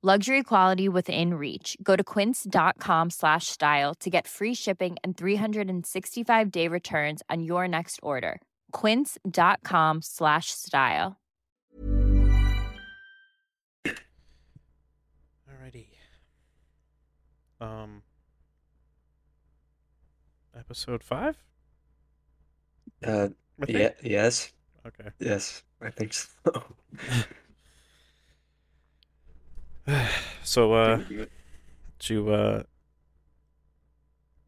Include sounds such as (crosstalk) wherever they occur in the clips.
Luxury quality within reach. Go to quince.com slash style to get free shipping and 365 day returns on your next order. Quince.com slash style. Alrighty. Um. Episode five. Uh, yeah, yes, Okay. yes, I think so. (laughs) (sighs) So, uh, did you uh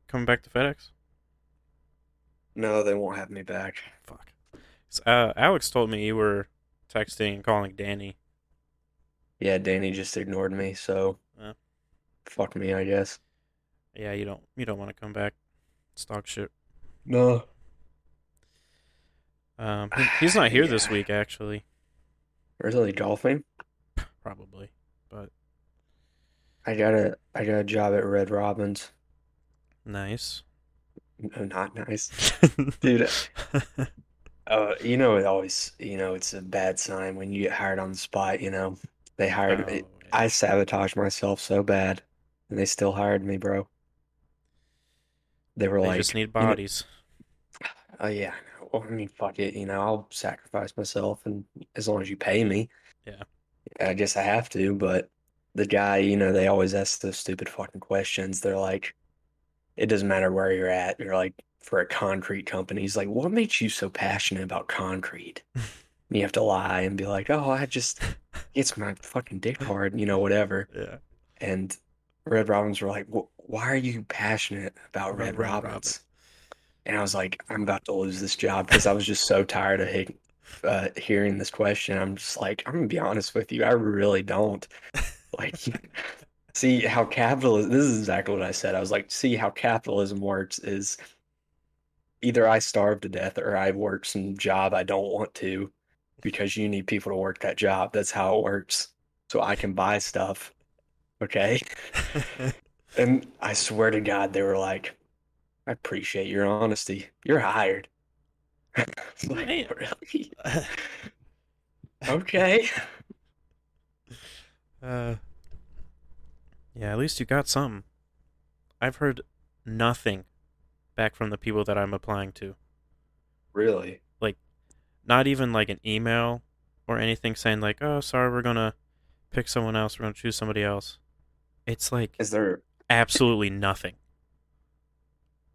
coming back to FedEx? no, they won't have me back. Fuck. So, uh, Alex told me you were texting and calling Danny. Yeah, Danny just ignored me, so Yeah. fuck me, I guess. Yeah, you don't you don't want to come back. Stock shit. No. Um, (sighs) he- he's not here this week actually. Where's he golfing? Probably, but I got a I got a job at Red Robin's. nice. No, not nice. (laughs) Dude, uh, you know it always you know it's a bad sign when you get hired on the spot, you know. They hired me. Oh, yeah. I sabotaged myself so bad, and they still hired me, bro. They were They like, just need you know- bodies. Oh yeah, well, I mean, fuck it, you know, I'll sacrifice myself, and as long as you pay me, Yeah. I guess I have to. But the guy, you know, they always ask those stupid fucking questions. They're like, it doesn't matter where you're at. You're like, for a concrete company, he's like, what makes you so passionate about concrete? And you have to lie and be like, oh, I just it's my fucking dick (laughs) hard, you know, whatever. Yeah. And Red Robins were like, why are you passionate about Red Red Robins? Robin. And I was like, I'm about to lose this job because I was just so tired of he- uh, hearing this question. I'm just like, I'm gonna be honest with you, I really don't. Like, see how capitalism, this is exactly what I said. I was like, see how capitalism works is either I starve to death or I work some job I don't want to because you need people to work that job. That's how it works. So I can buy stuff. Okay. (laughs) And I swear to God, they were like, I appreciate your honesty. You're hired. (laughs) Like, really? (laughs) Okay. Uh, yeah, at least you got some. I've heard nothing back from the people that I'm applying to. Really? Like, not even like an email or anything saying like, "Oh, sorry, we're gonna pick someone else. We're gonna choose somebody else." It's like Is there absolutely nothing.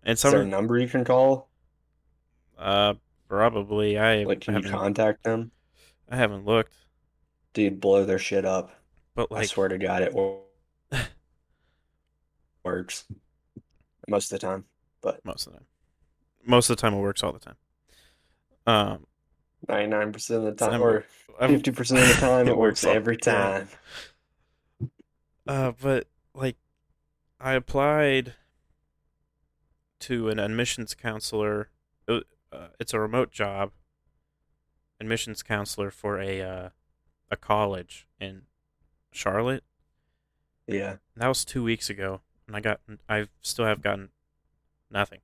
And is there a number you can call? uh, probably I Like, can you contact them? I haven't looked, Dude, blow their shit up. But like, I swear to God, it (laughs) works most of the time. But most of the time, most of the time it works all the time. Um, 99% of the time, Time- or I've- 50% of the time, (laughs) It it works works every yeah. time. Uh, but like, I applied to an admissions counselor. Uh, uh, it's a remote job. Admissions counselor for a uh, a college in Charlotte. Yeah. That was two weeks ago, and I got I still have gotten Nothing.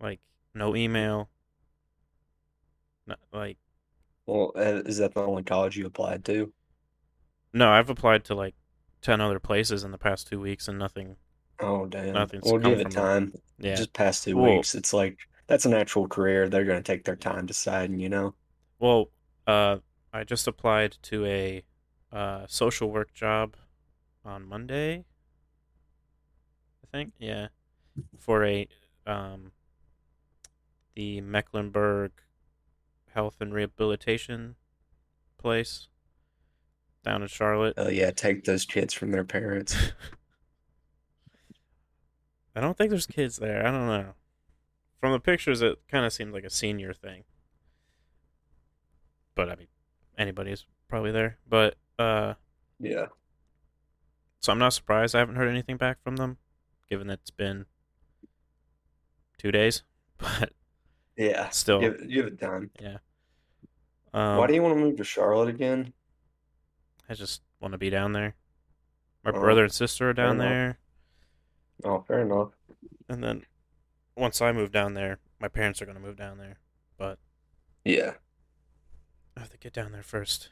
Like no email. No, like Well, uh, is that the only college you applied to? no, I've applied to like ten other places in the past two weeks and nothing. Oh, damn. Nothing's Well, give it time. Yeah. Just past two Well- weeks. It's like that's an actual career. They're gonna take their time deciding, you know? Well, uh, I just applied to a uh, social work job on Monday. I think, yeah, for a um, the Mecklenburg Health and Rehabilitation place down in Charlotte. Oh yeah, take those kids from their parents. (laughs) I don't think there's kids there. I don't know. From the pictures, it kind of seemed like a senior thing. But I mean, anybody's probably there. But uh, Yeah. so I'm not surprised. I haven't heard anything back from them, given that it's been two days. (laughs) But Yeah. still, Give, give it time. Yeah. Um, Why do you want to move to Charlotte again? I just want to be down there. My Oh, brother and sister are down enough. there, Oh, fair enough. and then once I move down there, my parents are gonna move down there. But Yeah. I have to get down there first.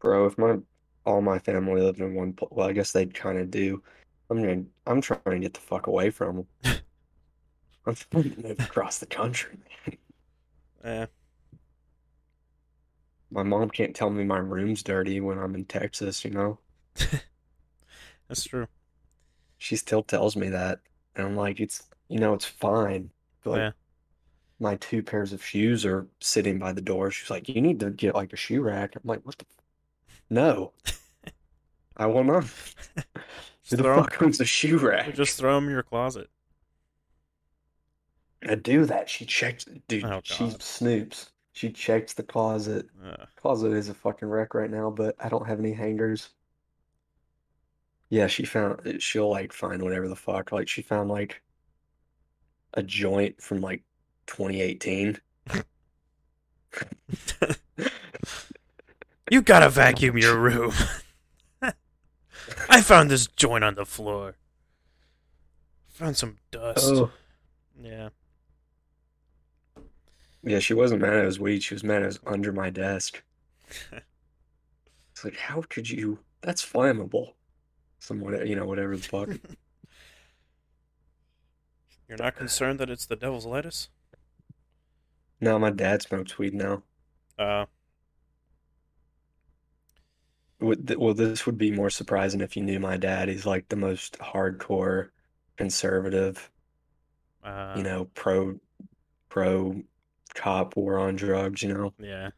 Bro, if my all my family lived in one pl- well, I guess they'd kind of do. I'm gonna I'm trying to get the fuck away from them. (laughs) I'm trying to move across the country. Eh, My mom can't tell me my room's dirty when I'm in Texas, you know? (laughs) that's true. She still tells me that. And I'm like, it's you know, it's fine. But like Yeah. My two pairs of shoes are sitting by the door. She's like, you need to get like a shoe rack. I'm like, what the f- No. I will not. (laughs) Who the fuck owns a shoe rack? Just throw them in your closet. I do that. She checks, dude. Oh, she snoops. She checks the closet. Uh, Closet is a fucking wreck right now, but I don't have any hangers. Yeah, she found. She'll like find whatever the fuck. Like she found like a joint from like 2018. (laughs) you gotta vacuum your room. (laughs) I found this joint on the floor. Found some dust. Oh. Yeah. Yeah, she wasn't mad at was weed. She was mad at was under my desk. (laughs) It's like, how could you? That's flammable. Some whatever, you know, whatever the fuck. You're not concerned that it's the devil's lettuce? No, my dad smokes weed now. Uh, Well, this would be more surprising if you knew my dad. He's like the most hardcore conservative, uh, you know, pro pro cop war on drugs, you know. Yeah.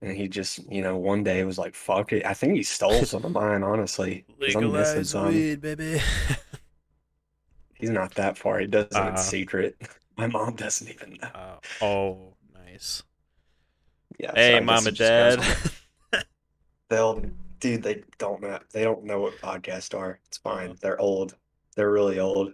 And he just, you know, one day was like, "Fuck it." I think he stole some of mine, honestly. I'm Legalize weed, baby. (laughs) He's not that far. He does it in Uh. secret. My mom doesn't even know. uh, oh, nice. Yeah, Hey, guess mom and dad. (laughs) They'll, dude, they don't know. They don't know what podcasts are. It's fine. Uh-huh. They're old. They're really old.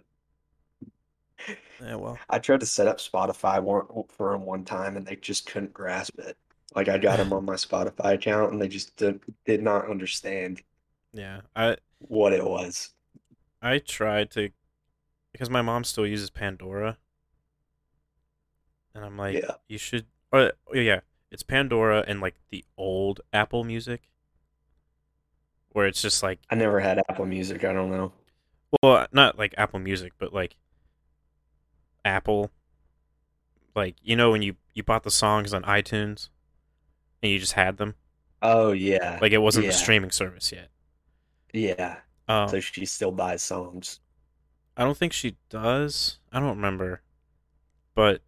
yeah, well. I tried to set up Spotify one, for them one time, and they just couldn't grasp it. Like I got them on my Spotify account, and they just did, did not understand Yeah. I what it was. I tried to because my mom still uses Pandora. And I'm like, Yeah. you should or oh, yeah, it's Pandora and like the old Apple Music where it's just like I never had Apple Music. I don't know. well, not like Apple Music, but like Apple like you know when you you bought the songs on iTunes and you just had them Oh yeah, like it wasn't yeah, the streaming service yet. yeah. Um, So she still buys songs. I don't think she does. I don't remember. But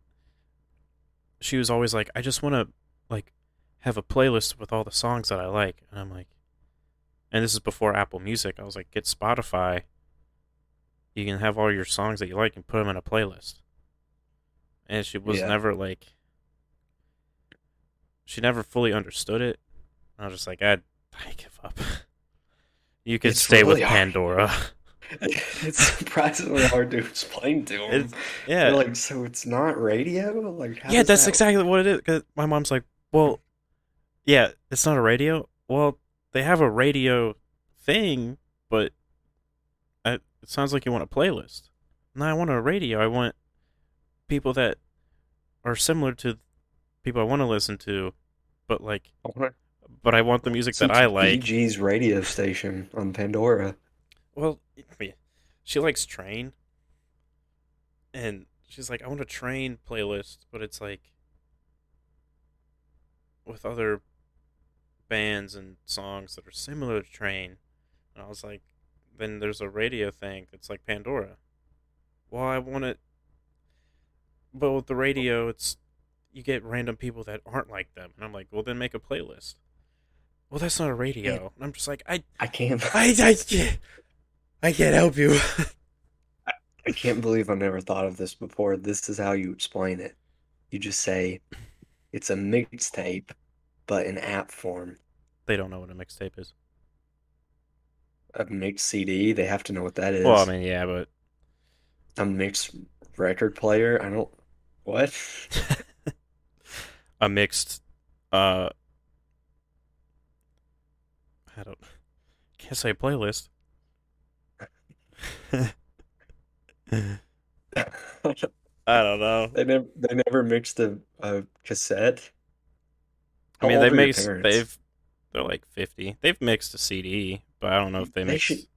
she was always like, I just want to like have a playlist with all the songs that I like. And I'm like, and this is before Apple Music. I was like, get Spotify. You can have all your songs that you like and put them in a playlist. And she was Yeah. never like, she never fully understood it. I was just like, I, I give up. (laughs) You could It's stay with really hard. Pandora. (laughs) (laughs) It's surprisingly hard to explain to them. It's- yeah. They're like, so it's not radio? Like, how yeah, that's that exactly what it is. 'cause my mom's like, well, yeah, it's not a radio. Well, they have a radio thing, but I, it sounds like you want a playlist. No, I want a radio. I want people that are similar to people I want to listen to, but like, I wanna but I want the music that I like. Bee Gees radio station on Pandora. Well, she likes Train, and she's like, I want a Train playlist, but it's like with other bands and songs that are similar to Train. And I was like, then there's a radio thing that's like Pandora. Well, I want it, but with the radio, it's you get random people that aren't like them, and I'm like, well, then make a playlist. Well, that's not a radio. And I'm just like, I, I can't. I, I can't, I can't help you. I can't believe I've never thought of this before. This is how you explain it. You just say it's a mixtape, but in app form. they don't know what a mixtape is. A mixed CD, they have to know what that is. Well, I mean, yeah, but a mixed record player. I don't. What? (laughs) a mixed, uh, I don't, can't say playlist. (laughs) I don't know. They never. They never mixed a, a cassette. I mean, they mixed. They've they're like fifty. They've mixed a CD, but I don't know if they They mixed. should-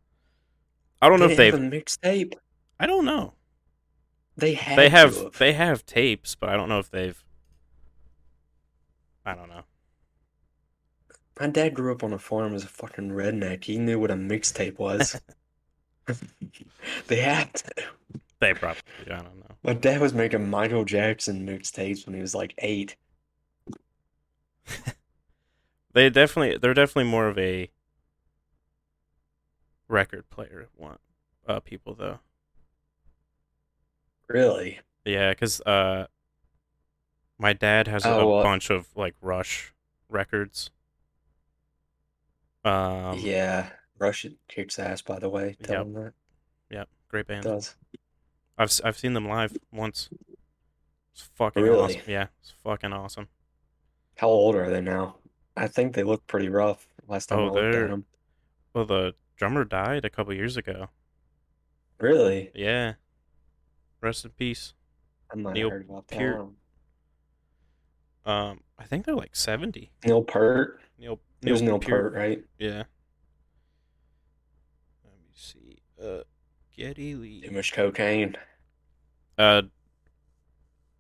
I don't know if they've. a mixtape. I don't know. They have. They to have they have tapes, but I don't know if they've. I don't know. My dad grew up on a farm as a fucking redneck. He knew what a mixtape was. (laughs) They had to. They probably. I don't know. My dad was making Michael Jackson mixtapes when he was like eight. (laughs) They definitely. They're definitely more of a. Record player want uh people though. Really? Yeah, because uh, my dad has a Oh, uh, bunch of like Rush records. Um, Yeah. Rush kicks ass, by the way. Tell Yep. him that. yeah, great It band. does. I've I've seen them live once. It's fucking Really? awesome. Yeah, it's fucking awesome. How old are they now? I think they look pretty rough last time Oh, I looked they're- at them. Well, the drummer died a couple years ago. Really? Yeah. Rest in peace. I Neil heard about Peart. one. Um, I think they're like seventy. Neil Peart. Neil. It was Neil Peart. Peart, right? Yeah. Let me see. Uh, Geddy Lee. Too much cocaine. Uh,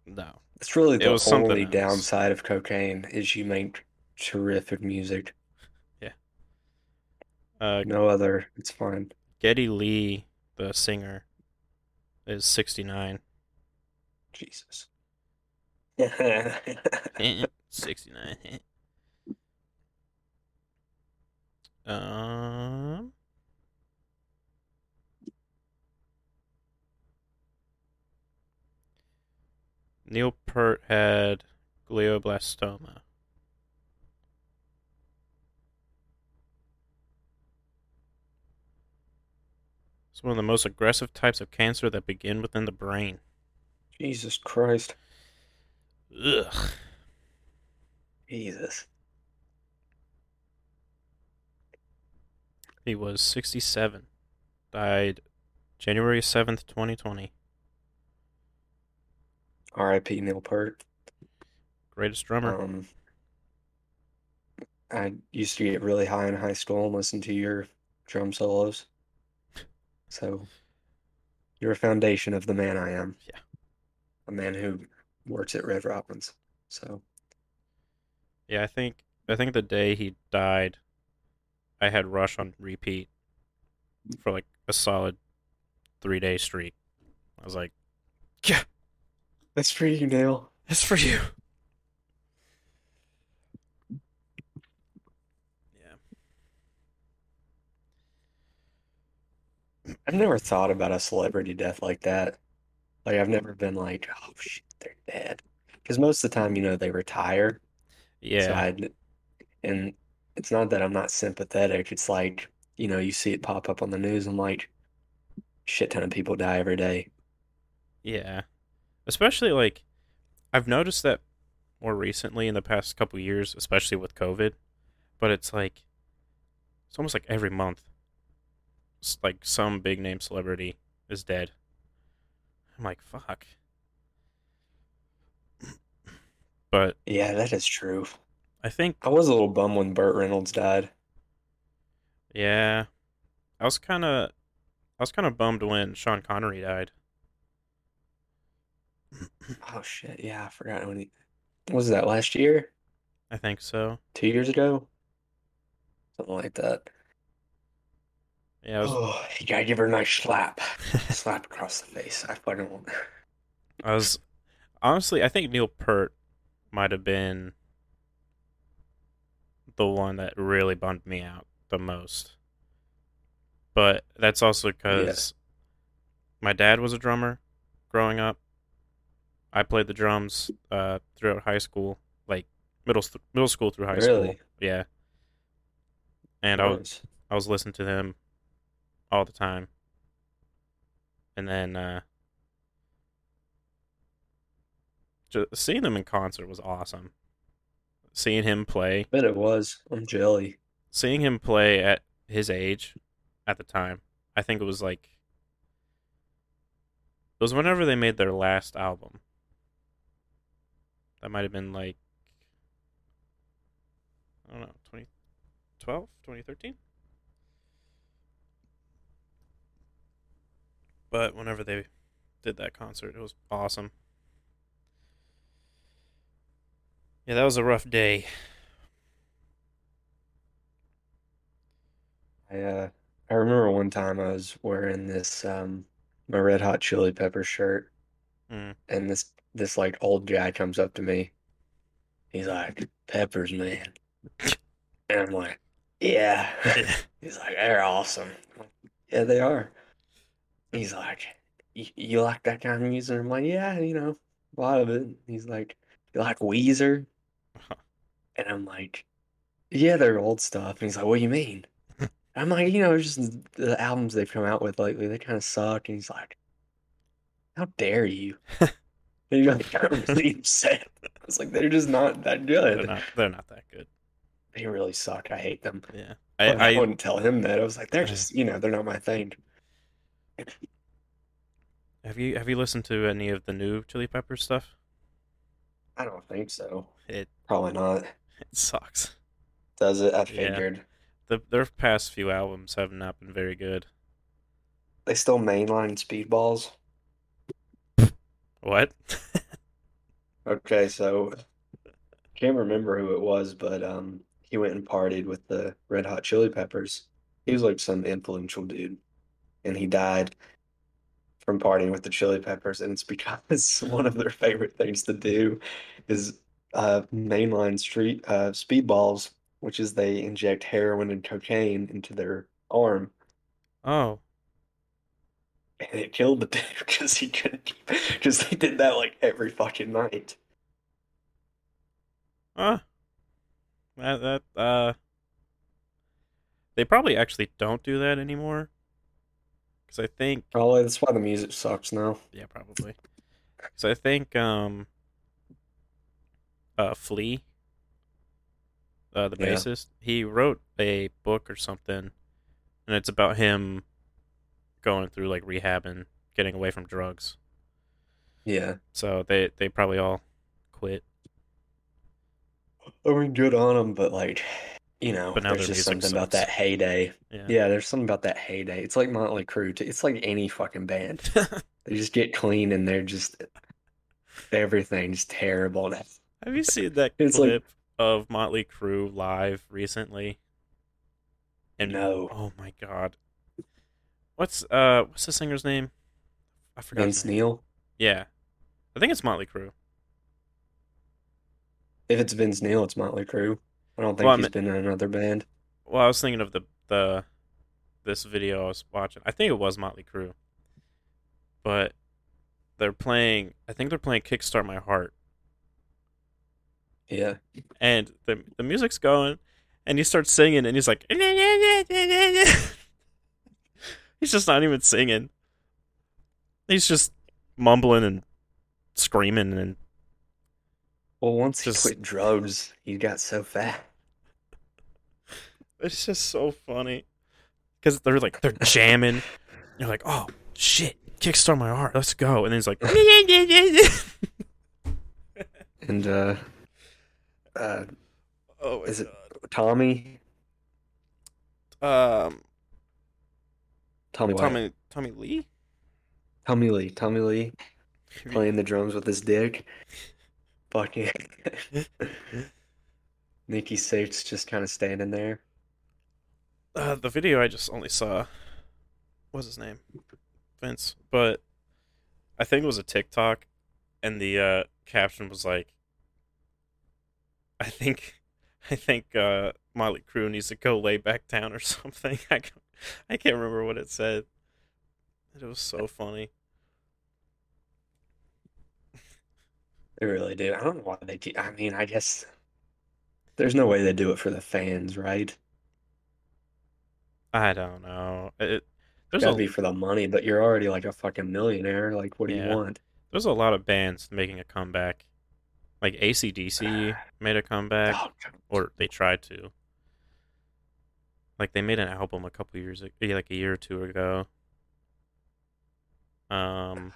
no. It's really It the was only downside of cocaine is you make terrific music. Yeah. Uh, No other. It's fine. Geddy Lee, the singer, is 69. Jesus. (laughs) (laughs) 69. (laughs) um. Neil Peart had glioblastoma. It's one of the most aggressive types of cancer that begin within the brain. Jesus Christ. Ugh. Jesus. He was 67. Died January 7th, 2020. R.I.P. Neil Peart. Greatest drummer. Um, I used to get really high in high school and listen to your drum solos. So you're a foundation of the man I am. Yeah. A man who works at Red Robin's. So Yeah, I think I think the day he died, I had Rush on repeat for like a solid three day streak. I was like, yeah, that's for you, Dale. That's for you. Yeah. I've never thought about a celebrity death like that. Like I've never been like, oh shit, they're dead. Because most of the time, you know, they retire. So Yeah. I, and it's not that I'm not sympathetic. It's like, you know, you see it pop up on the news. I'm like, shit ton of people die every day. Yeah. Especially like I've noticed that more recently in the past couple years, especially with COVID, but it's like it's almost like every month. s- like some big name celebrity is dead. I'm like, fuck. (clears throat) But Yeah, that is true. I think, I was a little bummed when Burt Reynolds died. yeah, I was kind of, I was kind of bummed when Sean Connery died. Oh shit, yeah, I forgot when he was that last year? I think so. Two years ago? Something like that. Yeah, I was, Oh, you gotta give her a nice slap. (laughs) Slap across the face. I fucking want I was, honestly, I think Neil Peart might have been the one that really bummed me out the most. But that's also because my dad was a drummer growing up. I played the drums uh, throughout high school, like middle st- middle school through high school. Really? Yeah. And I was I was listening to them all the time. And then uh just seeing them in concert was awesome. Seeing him play, Bet it was. I'm jelly. seeing him play at his age at the time. I think it was like it was whenever they made their last album. That might have been like I don't know, 2012, 2013? But whenever they did that concert, it was awesome. Yeah, that was a rough day. I uh I remember one time I was wearing this um my Red Hot Chili Pepper shirt Mm. and this this like old guy comes up to me. He's like, Peppers, man. And I'm like, Yeah. (laughs) He's like, They're awesome. Like, Yeah, they are. He's like, "You like that kind of music? I'm like, Yeah, you know, a lot of it. He's like, You like Weezer? Uh-huh. And I'm like, Yeah, they're old stuff. And he's like, What do you mean? (laughs) I'm like, you know, it's just the albums they've come out with lately, they kind of suck. And he's like, How dare you? (laughs) And he got (laughs) got really (laughs) upset. I was like, They're just not that They're good. not they're not that good. They really suck. I hate them. Yeah. But I, I, I wouldn't tell him that. I was like, They're just, you know, they're not my thing. have you have you listened to any of the new Chili Pepper stuff? I don't think so. It Probably not. it sucks. Does it? I Yeah. figured. The their past few albums have not been very good. They still mainline speedballs. What? Okay, so can't remember who it was, but um, he went and partied with the Red Hot Chili Peppers. He was like some influential dude, and he died from partying with the Chili Peppers, and it's (laughs) because one of their favorite things to do is uh, mainline street uh, speedballs, which is they inject heroin and cocaine into their arm, oh, and it killed the dude (laughs) because he couldn't, because they did that like every fucking night. uh, that that uh, they probably actually don't do that anymore. Because I think Probably that's why the music sucks now. Yeah, probably. Cause I think um uh Flea uh the Yeah. bassist, he wrote a book or something and it's about him going through like rehab and getting away from drugs. Yeah. So they they probably all quit. I mean, good on them, but like, you know, But now there's just something about that heyday. Yeah. Yeah, there's something about that heyday. It's like Motley Crue. too. It's like any fucking band. (laughs) They just get clean and they're just everything's terrible. Have you seen that (laughs) It's like- clip of Motley Crue live recently? And No. oh my god. What's uh what's the singer's name? I forgot. Vince. Neil. Yeah. I think it's Motley Crue. If it's Vince Neil, it's Motley Crue. I don't think Well, he's mean- been in another band. Well, I was thinking of the the this video I was watching. I think it was Motley Crue. But they're playing I think they're playing Kickstart My Heart Yeah. and the the music's going and he starts singing and he's like (laughs) He's just not even singing. He's just mumbling and screaming and Well, once he Just- quit drugs, he got so fat. (laughs) it's just so funny. because they're like they're jamming. You're like, oh shit, kickstart my heart, let's go. And then he's like, (laughs) And uh, uh, oh, is it Tommy? um Tommy? Tommy Tommy Lee? Tommy Lee. Tommy Lee (laughs) playing the drums with his dick. Fucking (laughs) Nikki Safe's just kind of standing there. Uh, the video I just only saw. What's his name? Vince. But I think it was a TikTok, and the uh, caption was like, "I think, (laughs) I think uh, Motley Crue needs to go lay back down or something." I I can't remember what it said. It was so funny. They really do. I don't know why they do. I mean, I guess there's no way they do it for the fans, right? I don't know. It, there's Gotta a be for the money, but you're already like a fucking millionaire. Like, what do Yeah. you want? there's a lot of bands making a comeback. Like ACDC (sighs) made a comeback. Oh, or they tried to. Like they made an album a couple years ago, like a year or two ago. Um,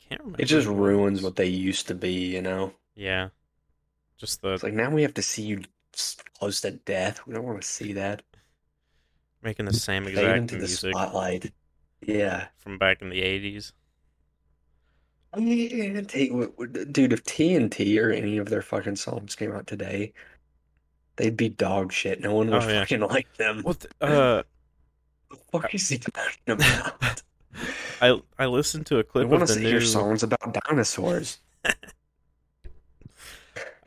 I can't remember. It just ruins what they used to be, you know? Yeah, just the It's like now we have to see you close to death. We don't want to see that. making the same Fade exact into the spotlight. Yeah. from back in the eighties. I mean, T- w- w- dude, if TNT or any of their fucking songs came out today, they'd be dog shit. No one would Oh, yeah. fucking like them. What? The, uh, (clears throat) the fuck is he talking about? (laughs) I I listened to a clip I want to the hear new. songs about dinosaurs. (laughs)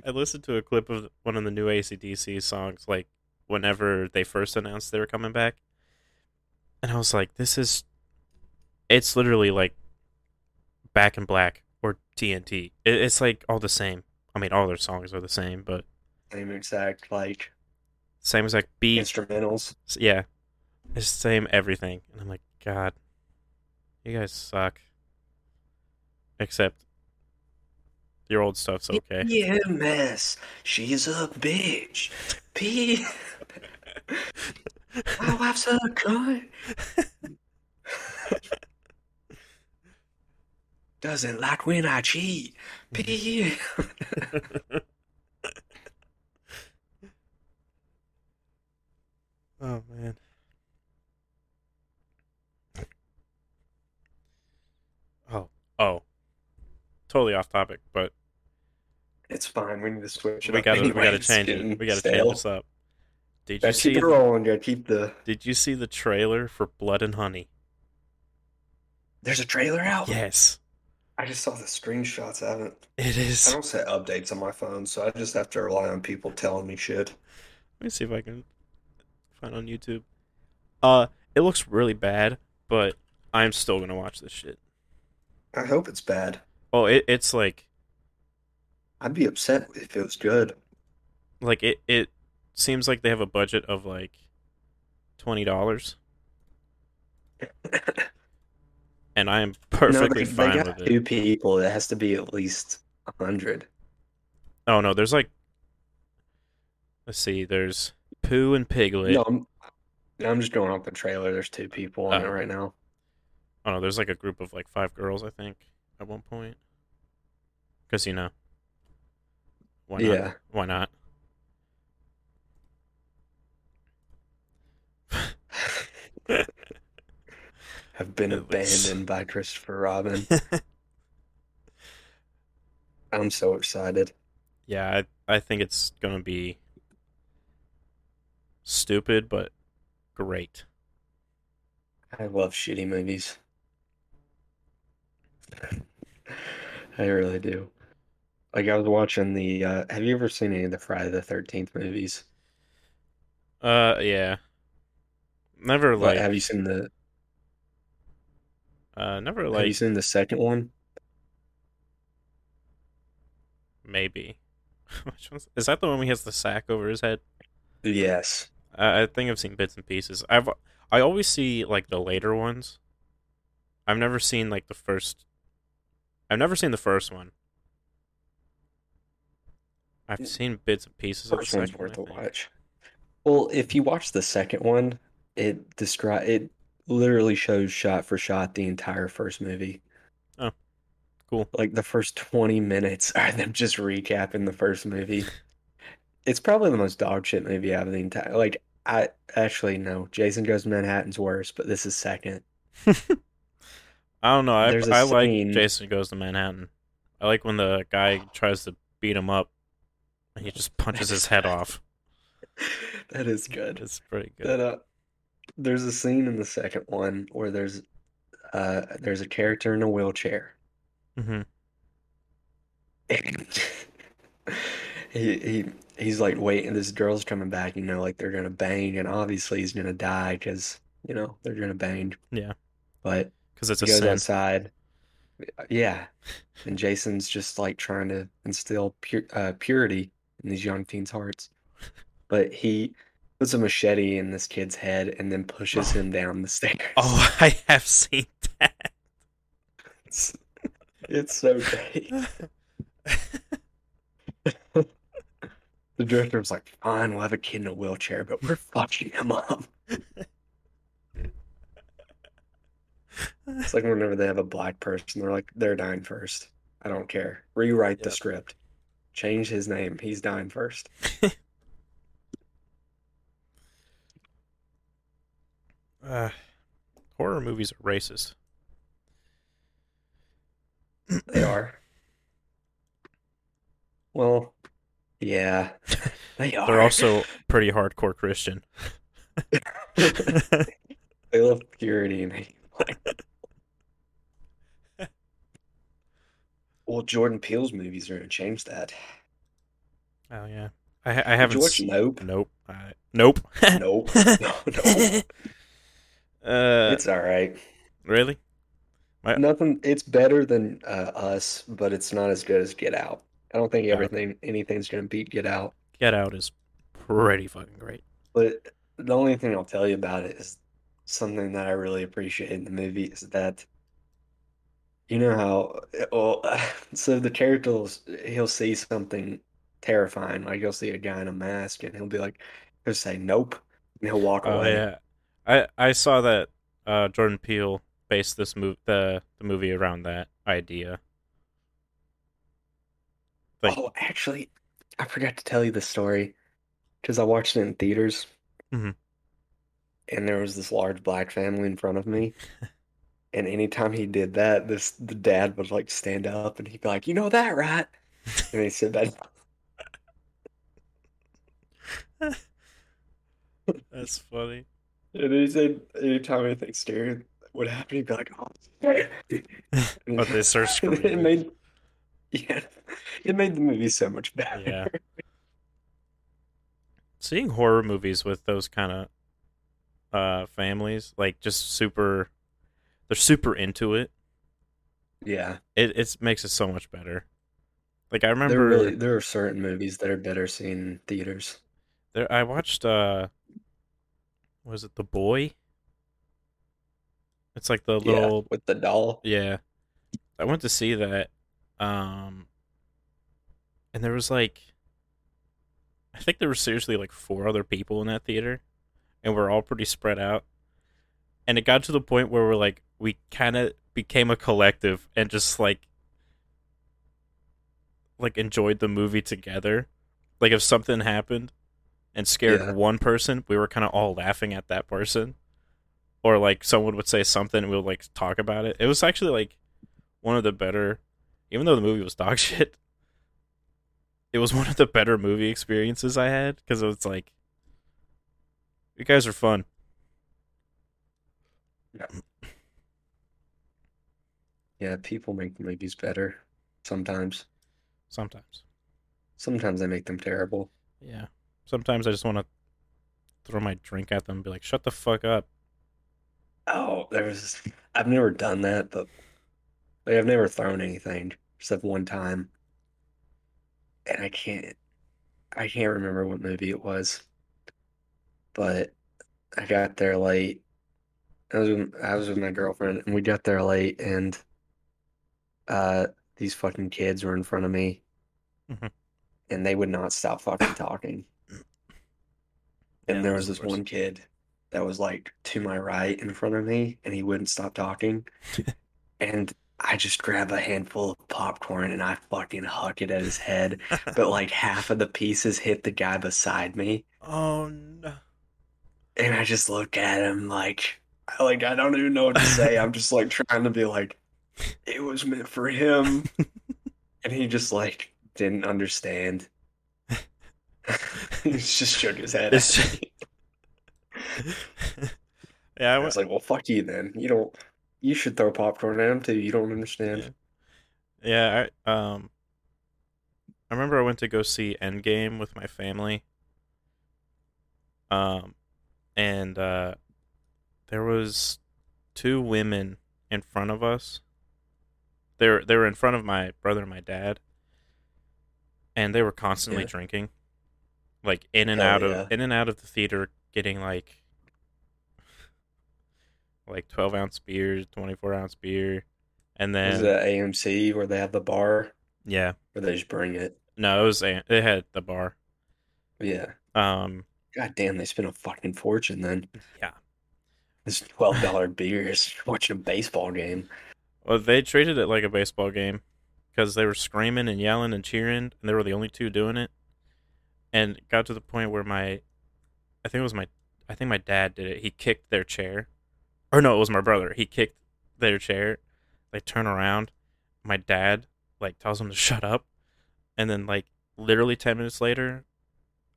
I listened to a clip of one of the new ACDC songs, like whenever they first announced they were coming back, and I was like, "This is." It's literally like Back in Black or TNT. It, it's like all the same. I mean, all their songs are the same, but Same exact like same exact beat. instrumentals. Yeah, it's the same everything, and I'm like, God, you guys suck. Except your old stuff's okay. EMS, she's a bitch. P. My (laughs) wife's a cunt. Doesn't like when I cheat. P. (laughs) (laughs) Oh man. Oh, oh. Totally off topic, but It's fine. We need to switch it we up gotta we gotta change it. We gotta stale. change this up. Did you see keep it rolling. Gotta keep the. Did you see the trailer for Blood and Honey? There's a trailer out. Yes. I just saw the screenshots. I haven't. It I don't set updates on my phone, so I just have to rely on people telling me shit. Let me see if I can find on YouTube. Uh it looks really bad, but I'm still gonna watch this shit. I hope it's bad. Oh, it, it's like I'd be upset if it was good. like it it seems like they have a budget of like twenty dollars. (coughs) And I am perfectly no, they, fine they got with two it. people. It has to be at least a hundred. Oh no, there's like let's see, there's Pooh and Piglet. No, I'm, I'm just going off the trailer. There's two people on Oh, it right now. Oh no, there's like a group of like five girls, I think, at one point. Because you know, why not? Yeah. Why not? (laughs) Have been (laughs) abandoned by Christopher Robin. (laughs) I'm so excited. yeah, I I think it's gonna be stupid but great. I love shitty movies. (laughs) I really do. Like I was watching the uh have you ever seen any of the Friday the 13th movies? Uh, yeah. Never Like have you seen the uh, never like. have you seen the second one? maybe. (laughs) Which one's is that the one where he has the sack over his head? Yes. I, I think I've seen bits and pieces. I've I always see like the later ones. I've never seen like the first. I've never seen the first one. I've mm. seen bits and pieces of the First one's second one, worth a watch. Well, if you watch the second one, it describe it literally shows shot for shot the entire first movie. Oh, cool. Like the first 20 minutes are them just recapping the first movie. (laughs) It's probably the most dog shit movie out of the entire. Like I actually no, Jason Goes to Manhattan's worse, but this is second. (laughs) I don't know. I There's a I like scene- Jason Goes to Manhattan. I like when the guy tries to beat him up and he just punches his head off. (laughs) That is good. It's pretty good. That uh, there's a scene in the second one where there's uh there's a character in a wheelchair. hmm And (laughs) he he he's like waiting this girl's coming back you know like they're gonna bang and obviously he's gonna die because you know they're gonna bang. Yeah, but because it's he a goes sin. outside. Yeah. (laughs) And Jason's just like trying to instill uh, purity in these young teens' hearts. But he puts a machete in this kid's head and then pushes him (laughs) down the stairs. Oh, I have seen that. it's, it's so great (laughs) The director was like, fine, we'll have a kid in a wheelchair, but we're fucking him up. It's like whenever they have a black person, they're like, they're dying first. I don't care. Rewrite the Yep. script. Change his name. He's dying first. (laughs) Uh, horror movies are racist. They are. Well, yeah, they (laughs) are. They're also pretty hardcore Christian. (laughs) they love purity and. (laughs) Well, Jordan Peele's movies are gonna change that. Oh yeah, I I haven't. you watch s- Nope? Nope. I, nope. Nope. No, no. Uh, It's all right. really? My, Nothing. It's better than uh, Us, but it's not as good as Get Out. I don't think everything anything's gonna beat Get Out. Get Out is pretty fucking great. But the only thing I'll tell you about it is something that I really appreciate in the movie is that you know how well (laughs) so the character will, he'll see something terrifying, like he'll see a guy in a mask and he'll be like he'll say nope and he'll walk Oh away. yeah, I I saw that uh, Jordan Peele based this move the the movie around that idea. Like, Oh, actually, I forgot to tell you the story because I watched it in theaters. Mhm. And there was this large black family in front of me. And anytime he did that, this the dad would like stand up and he'd be like, "You know that, right?" And he'd sit back. (laughs) that's funny. And he said, anytime anything scary would happen, he'd be like, "Oh." (laughs) But they start (laughs) screaming. (laughs) yeah, it made the movie so much better. Yeah. Seeing horror movies with those kind of uh families, like just super, they're super into it. Yeah. It it makes it so much better. Like I There remember really there are certain movies that are better seen in theaters. there I watched uh was it The Boy? It's like the Yeah, little with the doll. yeah. I went to see that um and there was like I think there were seriously like four other people in that theater and we're all pretty spread out. And it got to the point where we're like we kind of became a collective and just like like enjoyed the movie together. Like if something happened and scared Yeah. one person, we were kind of all laughing at that person. Or like someone would say something and we'll like talk about it. It was actually like one of the better even though the movie was dog (laughs) shit. It was one of the better movie experiences I had because it was like you guys are fun. Yeah, Yeah, people make movies better sometimes. Sometimes. Sometimes I make them terrible. Yeah. Sometimes I just want to throw my drink at them and be like, shut the fuck up. Oh, there was I've never done that, but like, I've never thrown anything except one time. And I can't I can't remember what movie it was. But I got there late. I was with, I was with my girlfriend and we got there late and uh these fucking kids were in front of me Mhm. and they would not stop fucking talking. and Yeah, there was this one kid that was like to my right in front of me, and he wouldn't stop talking. (laughs) And I just grab a handful of popcorn and I fucking huck it at his head, (laughs) but like half of the pieces hit the guy beside me, Oh no. and I just look at him like, I- like I don't even know what to say. I'm just like trying to be like, it was meant for him, (laughs) and he just like didn't understand. (laughs) He just shook his head yeah, I I was like, well, fuck you then. You don't. You should throw popcorn at him too. You don't understand. Yeah, I um I remember I went to go see Endgame with my family. Um and uh there was two women in front of us. They were they were in front of my brother and my dad. And they were constantly Yeah. drinking. Like in and Hell out yeah. of in and out of the theater getting like like twelve ounce beers, twenty four ounce beer. And then Is it AMC where they have the bar, yeah. Where they just bring it? No, it was it had the bar. Yeah. Um, God damn, they spent a fucking fortune then. Yeah. This twelve dollar (laughs) beers watching a baseball game. well, they treated it like a baseball game because they were screaming and yelling and cheering, and they were the only two doing it. And it got to the point where my, I think it was my, I think my dad did it. He kicked their chair, or no, it was my brother. He kicked their chair. They turn around. My dad like tells them to shut up, and then like literally ten minutes later,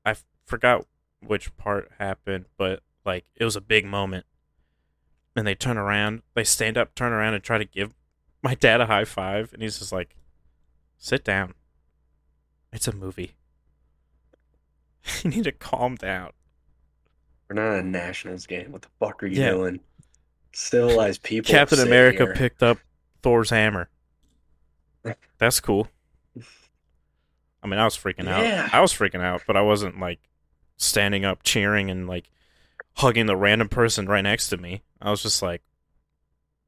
I f- forgot which part happened, but like it was a big moment. And they turn around, they stand up, turn around, and try to give my dad a high five, and he's just like, "Sit down. It's a movie. (laughs) you need to calm down." We're not a Nationals game. What the fuck are you Yeah. doing? Civilized people. Captain America here. picked up Thor's hammer. That's cool. I mean, I was freaking Yeah. out. I was freaking out, but I wasn't like standing up cheering and like hugging the random person right next to me. I was just like,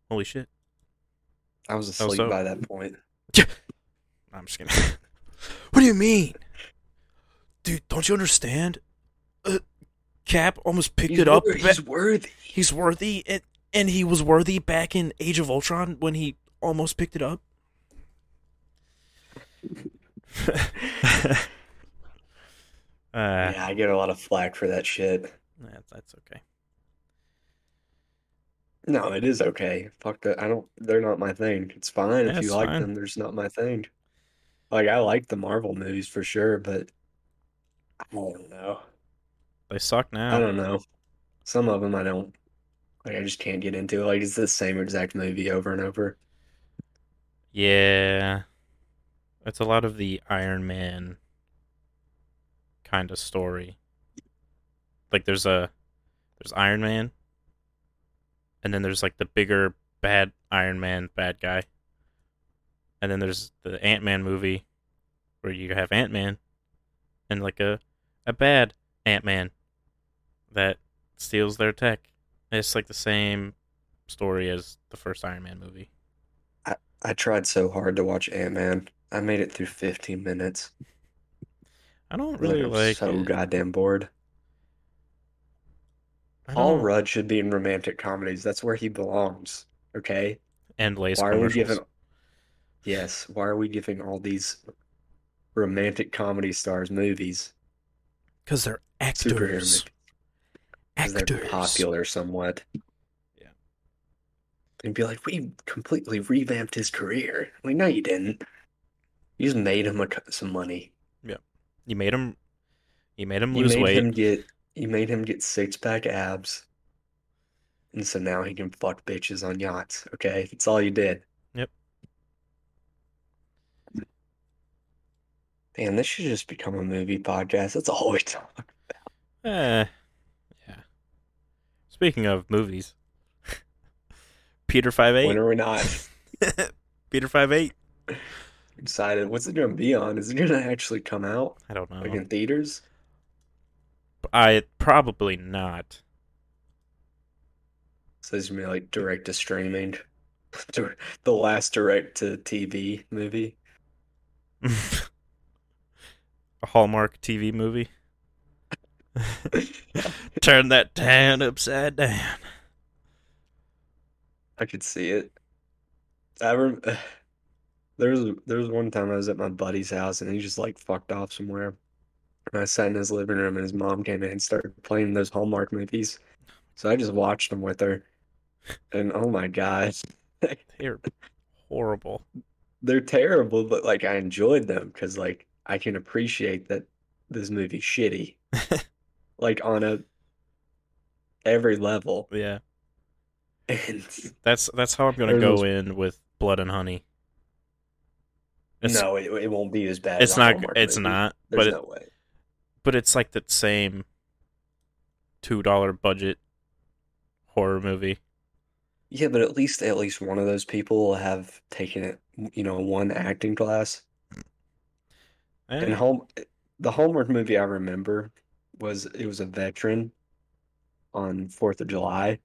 "Holy shit!" I was asleep so- by that point. I'm just kidding. (laughs) what do you mean, dude? Don't you understand? Uh, Cap almost picked He's it up. He's worthy. he's worthy, and and he was worthy back in Age of Ultron when he almost picked it up. (laughs) uh, Yeah, I get a lot of flack for that shit. that's, that's okay. No, it is okay. Fuck that. I don't. They're not my thing. It's fine Yeah, if you it's like fine. them. There's not my thing. Like I like the Marvel movies for sure, but I don't know. They suck now. I don't know. Some of them I don't. Like I just can't get into. It. Like it's the same exact movie over and over. Yeah. It's a lot of the Iron Man kind of story. Like there's a there's Iron Man and then there's like the bigger bad Iron Man bad guy. And then there's the Ant-Man movie where you have Ant-Man and like a a bad Ant-Man that steals their tech. It's like the same story as the first Iron Man movie. I I tried so hard to watch Ant-Man. I made it through 15 minutes. I don't Like, really I'm like so it. goddamn bored. Paul Rudd should be in romantic comedies. That's where he belongs. Okay? and lace Why are we giving Yes, why are we giving all these romantic comedy stars movies? Because they're Superhero actors. they're popular somewhat. Yeah. And be like, we completely revamped his career. Like, no, you didn't. You just made him a, some money. Yeah. You made him. You made him lose You made weight. him get you made him get six pack abs. And so now he can fuck bitches on yachts. Okay? That's all you did. Yep. Damn, this should just become a movie podcast. That's all we talk. Eh, yeah. Speaking of movies, (laughs) Peter five Eight. When are we not (laughs) Peter five eight. excited? What's it gonna be on? Is it gonna actually come out I don't know. like in theaters? I probably not. So it's gonna be like direct to streaming. (laughs) The last direct to TV movie. a Hallmark TV movie. (laughs) Turn that tan upside down. I could see it. I rem- (sighs) there was there was one time I was at my buddy's house and he just like fucked off somewhere. And I sat in his living room and his mom came in and started playing those Hallmark movies. So I just watched them with her. And oh my God, (laughs) They're horrible. they're terrible, but like I enjoyed them because like I can appreciate that this movie's shitty. (laughs) Like on a every level. Yeah. And That's that's how I'm gonna go those- in with Blood and Honey. It's, no, it, it won't be as bad it's as not Hallmark it's movie. not, There's but it, no way. but it's like the same two dollar budget horror movie. Yeah, but at least at least one of those people will have taken it, you know, one acting class. Eh, And home, the Hallmark movie I remember was it was a veteran on Fourth of July,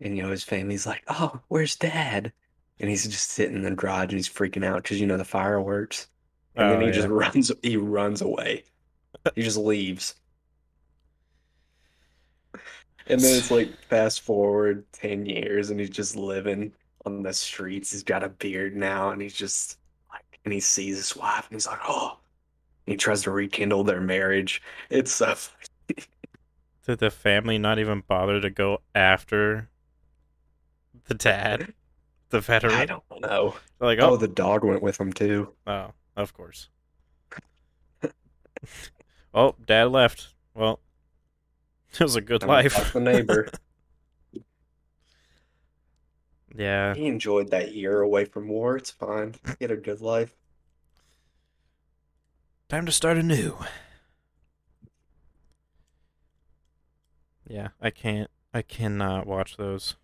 and you know his family's like, "Oh, where's Dad?" And he's just sitting in the garage and he's freaking out because you know the fireworks, and then Oh, he just runs, he runs away, he just leaves. And then it's like fast forward 10 years and he's just living on the streets. He's got a beard now and he's just like, and he sees his wife and he's like, oh, he tries to rekindle their marriage. It's so, (laughs) Did the family not even bother to go after the dad, the veteran? I don't know. Like, Oh, oh, the dog went with him too. oh, of course. (laughs) oh, dad left. Well, (laughs) it was a good I'm life. the neighbor. yeah, He enjoyed that year away from war. It's fine. He had a good life. Time to start anew. Yeah, I can't. I cannot watch those.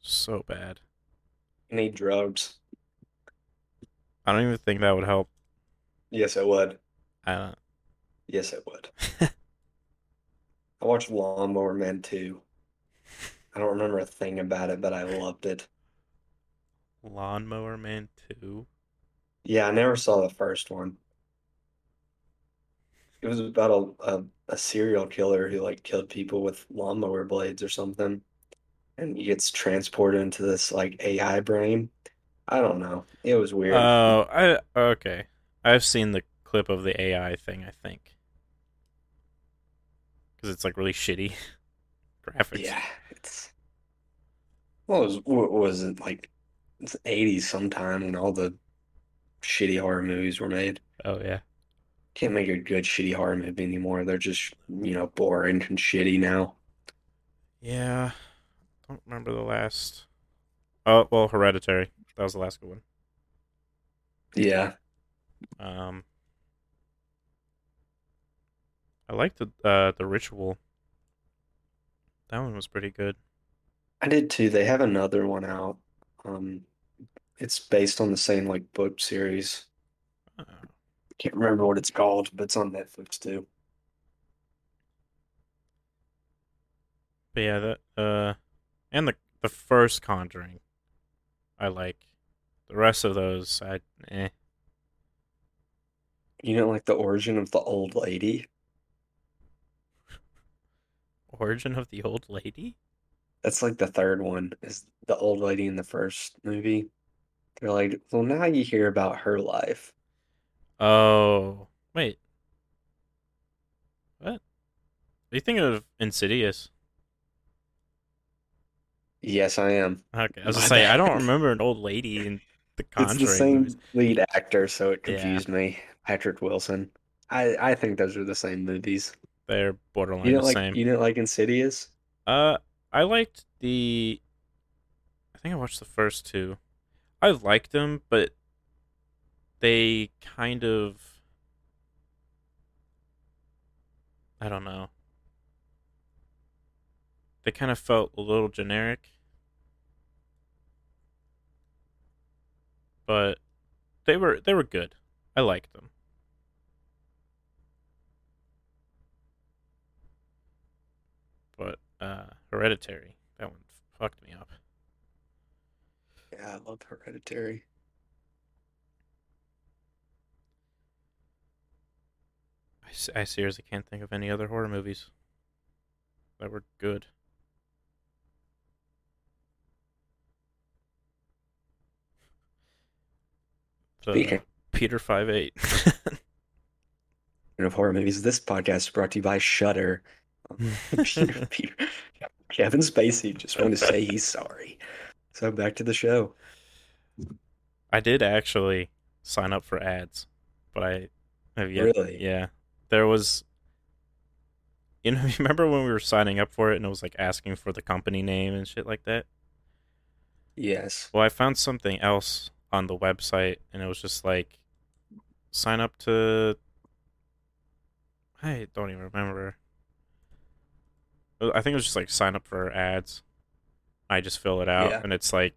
So bad. Need drugs. I don't even think that would help. Yes, it would. I don't. Yes, it would. (laughs) I watched Lawnmower Man 2. I don't remember a thing about it, but I loved it. Lawnmower Man 2. Yeah, I never saw the first one. It was about a, a, a serial killer who like killed people with lawnmower blades or something. And he gets transported into this like AI brain. I don't know. It was weird. Oh, I okay. I've seen the clip of the AI thing. I think because it's like really shitty (laughs) graphics. Yeah, it's well, it was what was it like it's 80s sometime when all the shitty horror movies were made. Oh yeah. Can't make a good shitty horror movie anymore. They're just, you know, boring and shitty now. Yeah. Don't remember the last. Oh well, Hereditary. That was the last good one. Yeah. Um. I liked the uh the Ritual. That one was pretty good. I did too. They have another one out. Um, it's based on the same like book series. Uh, Can't remember what it's called, but it's on Netflix too. but yeah, that uh, and the the first Conjuring, I like. The rest of those, I eh. You know, like the origin of the old lady. (laughs) Origin of the Old Lady? That's like the third one, is the old lady in the first movie. They're like, well, now you hear about her life. Oh, wait. What? Are you thinking of Insidious? Yes, I am. Okay, I was gonna say I don't remember an old lady in the (laughs) It's the same movies. lead actor, so it Yeah. confused me. Patrick Wilson. I I think those are the same movies. They're borderline You the didn't like same. you didn't like Insidious? Uh, I liked the. I think I watched the first two. I liked them, but they kind of. I don't know. They kind of felt a little generic. But they were they were good. I liked them. But uh Hereditary, that one fucked me up. Yeah, I love Hereditary. I, s- I seriously can't think of any other horror movies that were good. The Speaking Peter Five Eight. (laughs) of horror movies, this podcast is brought to you by Shudder. (laughs) (laughs) Peter, Peter, Kevin Spacey just wanted to say he's sorry. So back to the show. I did actually sign up for ads, but I have yet. Really? Yeah, there was. You know, (laughs) remember when we were signing up for it and it was like asking for the company name and shit like that? Yes. Well, I found something else on the website and it was just like sign up to. I don't even remember. I think it was just like sign up for ads. I just fill it out Yeah. and it's like,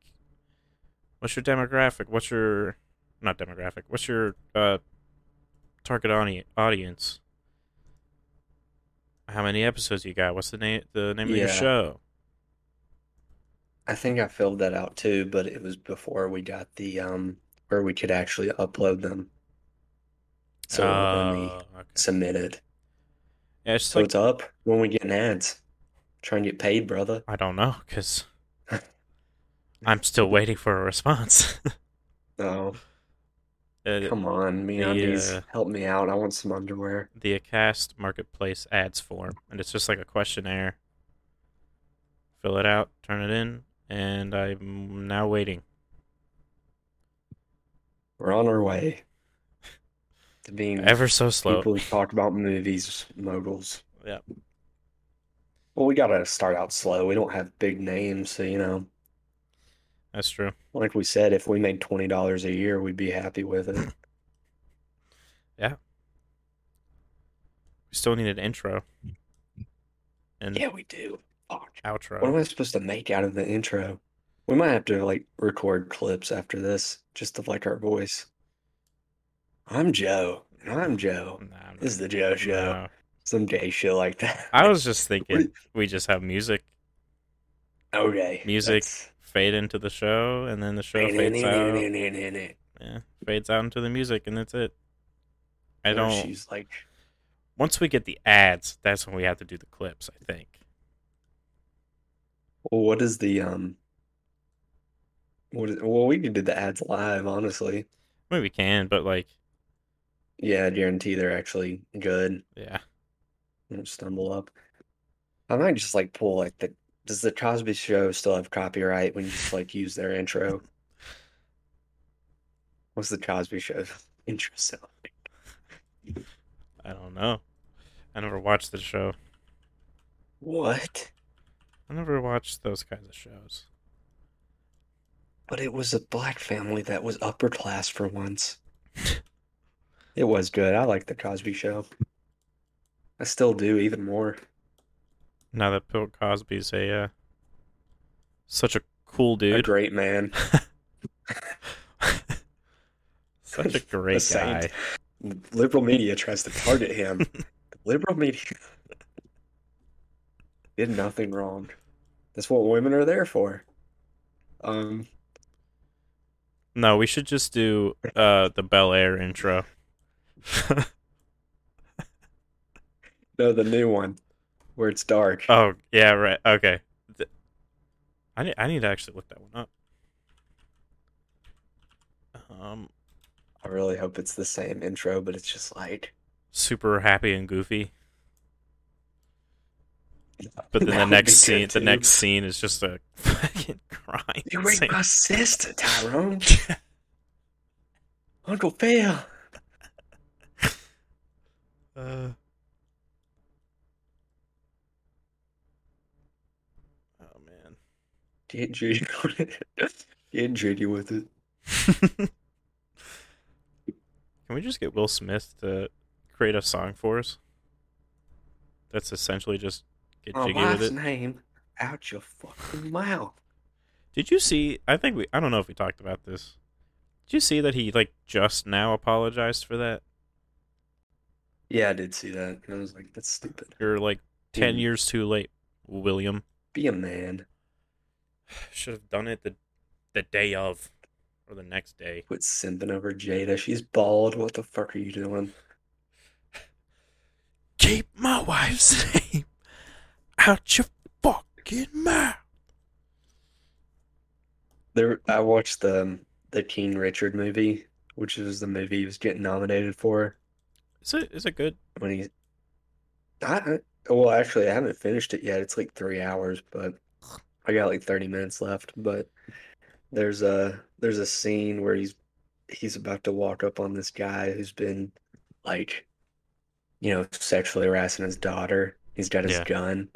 what's your demographic? What's your, not demographic, what's your uh, target audi- audience? How many episodes you got? What's the name the name of your show? I think I filled that out too, but it was before we got the um where we could actually upload them. So when we Oh, okay. submit it. Yeah, it's So like it's up when we get ads. Try and get paid, brother. I don't know because I'm still waiting for a response. (laughs) Oh, Uh, come on, MeUndies, uh, help me out. I want some underwear. the Acast Marketplace ads form, and it's just like a questionnaire. Fill it out, turn it in, and I'm now waiting. We're on our way (laughs) to being Ever so slow. people who talk about movies, moguls. Yeah. Well, we gotta start out slow. We don't have big names, so you know, That's true. like we said, if we made twenty dollars a year, we'd be happy with it. (laughs) Yeah. We still need an intro and Yeah, we do. Fuck. What am. I supposed to make out of the intro? We might have to like record clips after this, just of like our voice. I'm Joe. and I'm Joe. Nah, I'm This is the Joe Show. no. Some gay shit like that. I was just (laughs) thinking we just have music okay. music that's- fade into the show, and then the show fades out. Yeah, fades out into the music, and that's it. I don't. She's like, Once we get the ads, that's when we have to do the clips. I think. well, what is the um? What is, well, we could do the ads live, honestly. I mean, we can, but like, Yeah, I guarantee they're actually good. yeah, Won't stumble up. I might just like pull like the. Does the Cosby Show still have copyright when you just like use their intro? What's the Cosby Show (laughs) intro sound? like? I don't know. I never watched the show. What? I never watched those kinds of shows. But it was a black family that was upper class for once. It was good. I like the Cosby Show. I still do, even more. Now that Bill Cosby's a uh, such a cool dude, A great man. (laughs) such (laughs) a great saint. guy. Liberal media tries to target him. (laughs) Liberal media did nothing wrong. That's what women are there for. Um, No, we should just do uh the Bel Air intro. no, the new one where it's dark. oh yeah, right. Okay. Th- I need I need to actually look that one up. Um, I really hope it's the same intro, but it's just like. super happy and goofy. (laughs) But then the next scene, good, the next scene is just a (laughs) fucking crying You scene. my sister, Tyrone. (laughs) Uncle Phil. Uh, oh man. Get jiggy (laughs) with it. Get jiggy with it. (laughs) Can we just get Will Smith to create a song for us? That's essentially just get My jiggy with it. name out your fucking mouth. Did you see? I think we. I don't know if we talked about this. Did you see that he like just now apologized for that? Yeah, I did see that. And I was like, that's stupid. You're like ten Dude. years too late, William. Be a man. Should have done it the the day of, or the next day. Quit simping over Jada. She's bald. What the fuck are you doing? Keep my wife's (laughs) name out your fucking mouth. There, I watched the um, the King Richard movie, which was the movie he was getting nominated for Is it is it good? when he. I, I- well, actually, I haven't finished it yet. It's like three hours, but I got like 30 minutes left. But there's a there's a scene where he's he's about to walk up on this guy who's been like, you know, sexually harassing his daughter. He's got his Yeah. gun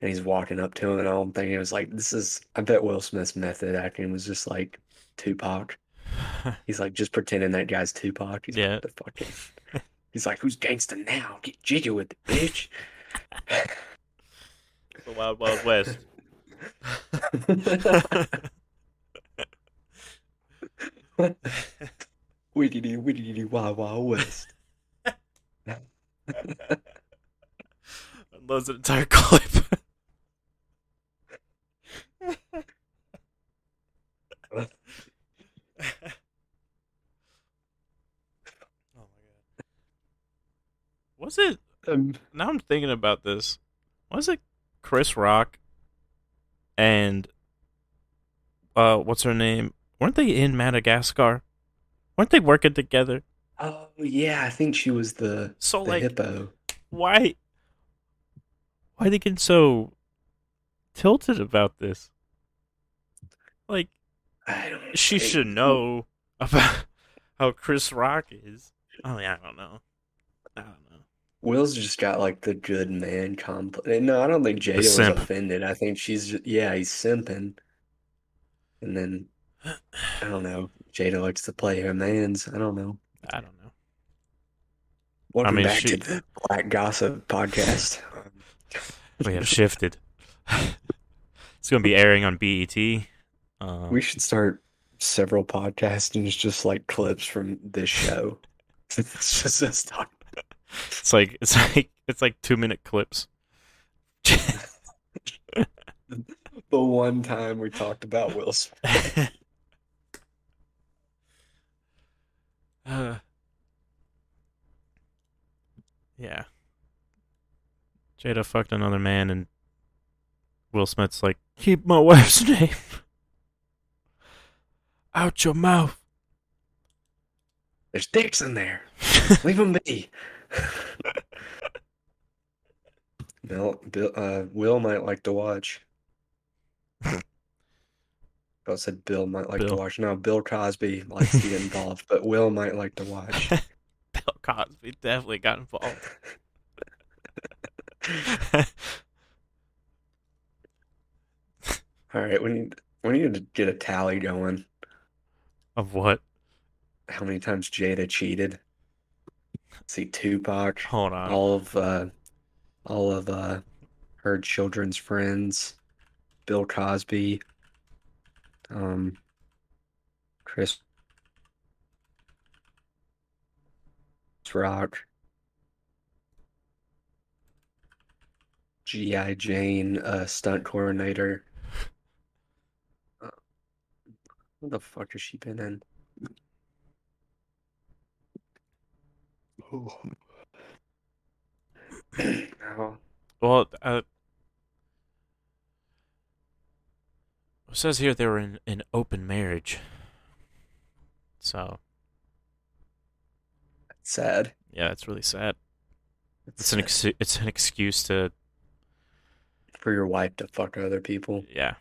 and he's walking up to him, and all I'm thinking was like, this is. I bet Will Smith's method acting was just like Tupac. (laughs) He's like just pretending that guy's Tupac. He's Yeah. like, the fucking. (laughs) He's like, who's gangster now? Get jiggy with it, bitch. (laughs) the Wild Wild West. Wiggity wiggity wild wild west. Unloads an entire clip. oh my god. Was it Um, now I'm thinking about this. Was it Chris Rock and uh what's her name? Weren't they in Madagascar? Weren't they working together? oh yeah, I think she was the So the like hippo. why why are they getting so tilted about this? Like I don't. she I- should know about (laughs) how Chris Rock is. Oh yeah, I don't know. I don't know. Will's just got like the good man complex. No, I don't think Jada was offended. I think she's just, yeah, he's simping. And then I don't know. Jada likes to play her mans. I don't know. I don't know. Welcome mean, back she- to the Black Gossip Podcast. (laughs) We have shifted. (laughs) it's gonna be airing on BET. Um, We should start several podcasts and it's just like clips from this show. (laughs) It's just us talking. It's like it's (laughs) like it's like two minute clips. The one time we talked about Will Smith. Uh, yeah. Jada fucked another man, and Will Smith's like, "Keep my wife's (laughs) name out your mouth." There's dicks in there. Leave them be. (laughs) Bill, Bill, uh, Will might like to watch. I said Bill might like to watch. No, Bill Cosby likes to get (laughs) involved, but Will might like to watch. (laughs) Bill Cosby definitely got involved. (laughs) All right, we need we need to get a tally going. of what? How many times Jada cheated? See, Tupac, Hold on. all of uh, all of uh, her children's friends, Bill Cosby, um, Chris Rock, G.I. Jane, uh, stunt coordinator. Uh, what the fuck has she been in? No. Well, uh, it says here they were in an open marriage. So Sad. yeah, it's really sad. It's It's an sad ex- it's an excuse to for your wife to fuck other people. yeah.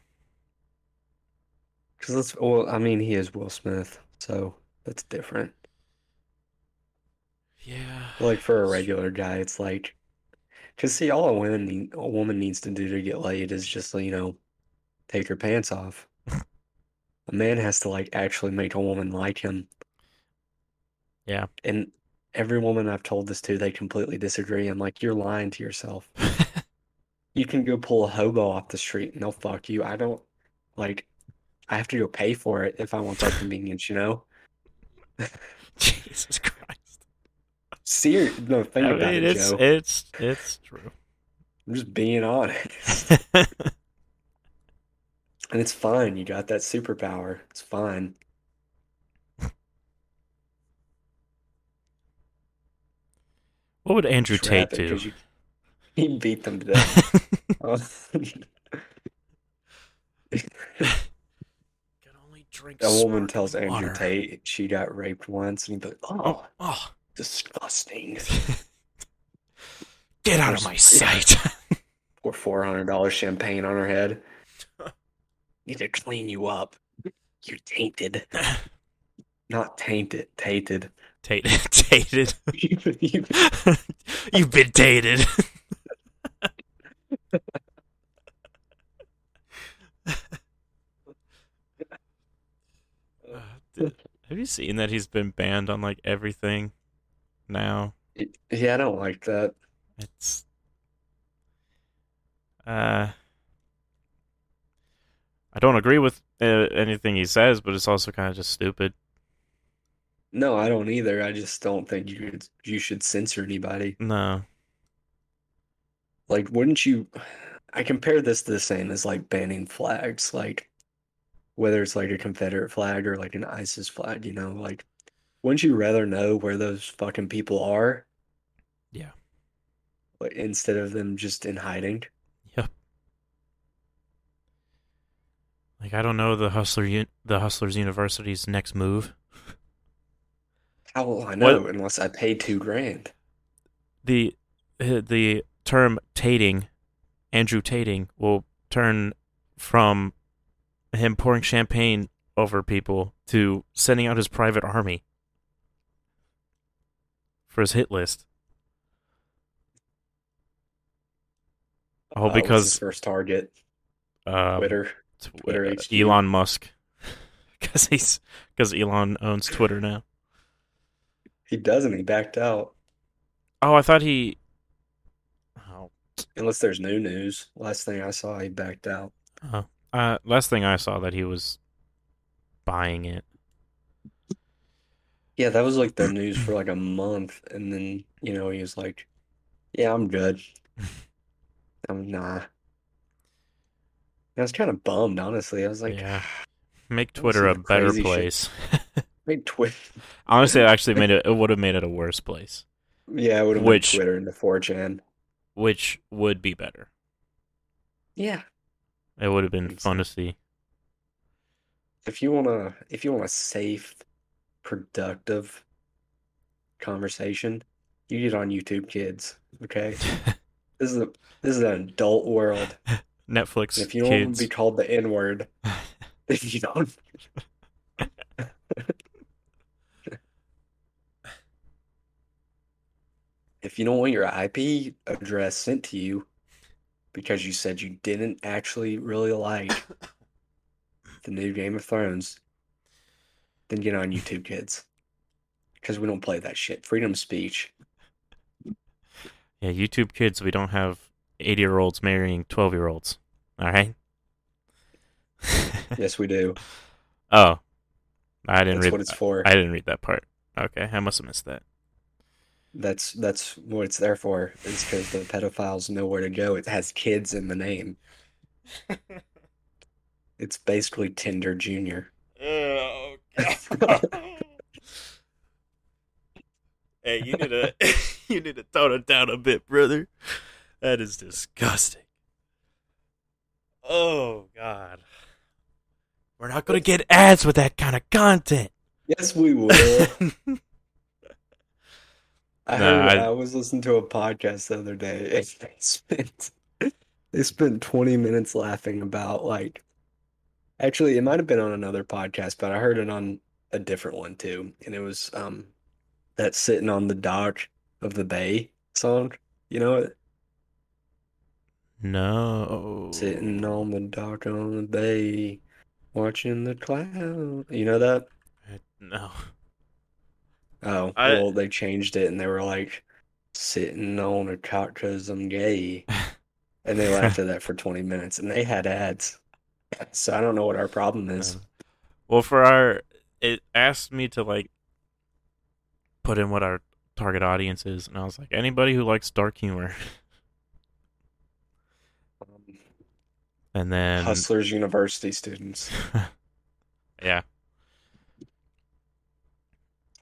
Because let's, well, I mean, he is Will Smith, so that's different. Yeah. Like for a regular guy, it's like, because see, all a woman need, a woman needs to do to get laid is just, you know, take her pants off. A man has to like actually make a woman like him. Yeah. And every woman I've told this to, they completely disagree. I'm like, you're lying to yourself. (laughs) You can go pull a hobo off the street and they'll fuck you. I don't like I have to go pay for it if I want that convenience, you know? (laughs) Jesus Christ. Serious no, think I about mean, it, it's Joe. it's it's true. I'm just being honest. (laughs) And it's fine. You got that superpower. It's fine. what would Andrew Just Tate do? you- he beat them to death. (laughs) (laughs) Can only drink. a woman tells Andrew water. Tate she got raped once, and he's like, "Oh, Oh, oh, disgusting." (laughs) get out of my (laughs) sight. (laughs) Pour four hundred dollars champagne on her head. Need to clean you up. You're tainted. Not tainted, tainted. Tainted, you- You've been tated. Uh, Have you seen that he's been banned on like everything now? yeah, I don't like that. It's uh I don't agree with uh, anything he says, but it's also kind of just stupid. No, I don't either. I just don't think you could, you should censor anybody. No. Like, wouldn't you? I compare this to the same as like banning flags, like whether it's like a Confederate flag or like an ISIS flag, you know, like wouldn't you rather know where those fucking people are? Yeah. Like, instead of them just in hiding? Yep. Like I don't know the hustler un- the hustlers university's next move. How will I What- know unless I pay two grand? The uh, the term tating, Andrew tating will turn from him pouring champagne over people to sending out his private army for his hit list. Oh, Uh, because first target, uh, Twitter. Twitter uh, Elon Musk, (laughs) because he's because Elon owns Twitter now. He doesn't. He backed out. Oh, I thought he. Oh, Unless there's new news. Last thing I saw, he backed out. oh. Uh, last thing I saw that he was buying it. Yeah, that was like the news for like a (coughs) month, and then you know he was like, "Yeah, I'm good." I'm nah. I was kind of bummed, honestly. I was like, yeah, make Twitter a better place. (laughs) "Wait, Twitter." (laughs) Honestly, it (laughs) actually made it. It would have made it a worse place, Yeah, I would have Which- Twitter into 4chan. which would be better. Yeah, It would have been fun to see. if you wanna, if you want a safe, productive conversation, you get on YouTube Kids. Okay, (laughs) this is a this is an adult world. Netflix And if you don't want to be called the N word, (laughs) if you don't. If you don't want your IP address sent to you because you said you didn't actually really like the new Game of Thrones, then get on YouTube Kids. Because we don't play that shit. Freedom of speech. Yeah, YouTube kids. We don't have eighty-year-olds marrying twelve-year-olds. All right. Yes, we do. (laughs) Oh, I didn't That's read. what it's for. I didn't read that part. Okay, I must have missed that. That's that's what it's there for. It's because the pedophiles know where to go. It has kids in the name. (laughs) It's basically Tinder Junior. (laughs) Hey, you need to (laughs) you need to tone it down a bit, brother. That is disgusting. Oh God, we're not gonna get ads with that kind of content. Yes, we will. (laughs) I Nah, I- I was listening to a podcast the other day they spent they spent 20 minutes laughing about like actually it might have been on another podcast, but I heard it on a different one too. And it was um that sitting on the dock of the bay song. You know it? No, Sitting on the dock on the bay, watching the cloud. You know that? no. Oh, I- well, they changed it and they were like, sitting on a cot 'cause I'm gay. (laughs) And they laughed at that for 20 minutes and they had ads. (laughs) So I don't know what our problem is. Um, Well, for our, it asked me to like put in what our target audience is, and I was like, anybody who likes dark humor. (laughs) And then, Hustlers University students. (laughs) yeah,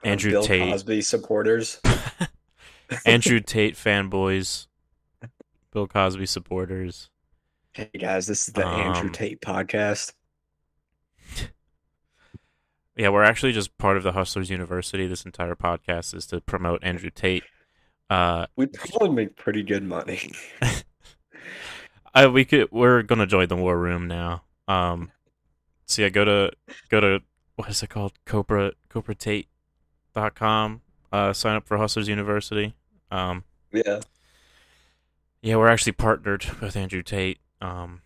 Andrew Bill Tate. Cosby supporters. Andrew Tate fanboys, Bill Cosby supporters. Hey guys, this is the Andrew Um, Tate podcast. Yeah, we're actually just part of the Hustlers University. This entire podcast is to promote Andrew Tate. Uh, We probably make pretty good money. I, (laughs) we could we're gonna join the war room now. Um, so yeah, go to go to what is it called? Cobra CobraTate.com. Uh, sign up for Hustlers University. Um, yeah. yeah, we're actually partnered with Andrew Tate. Um,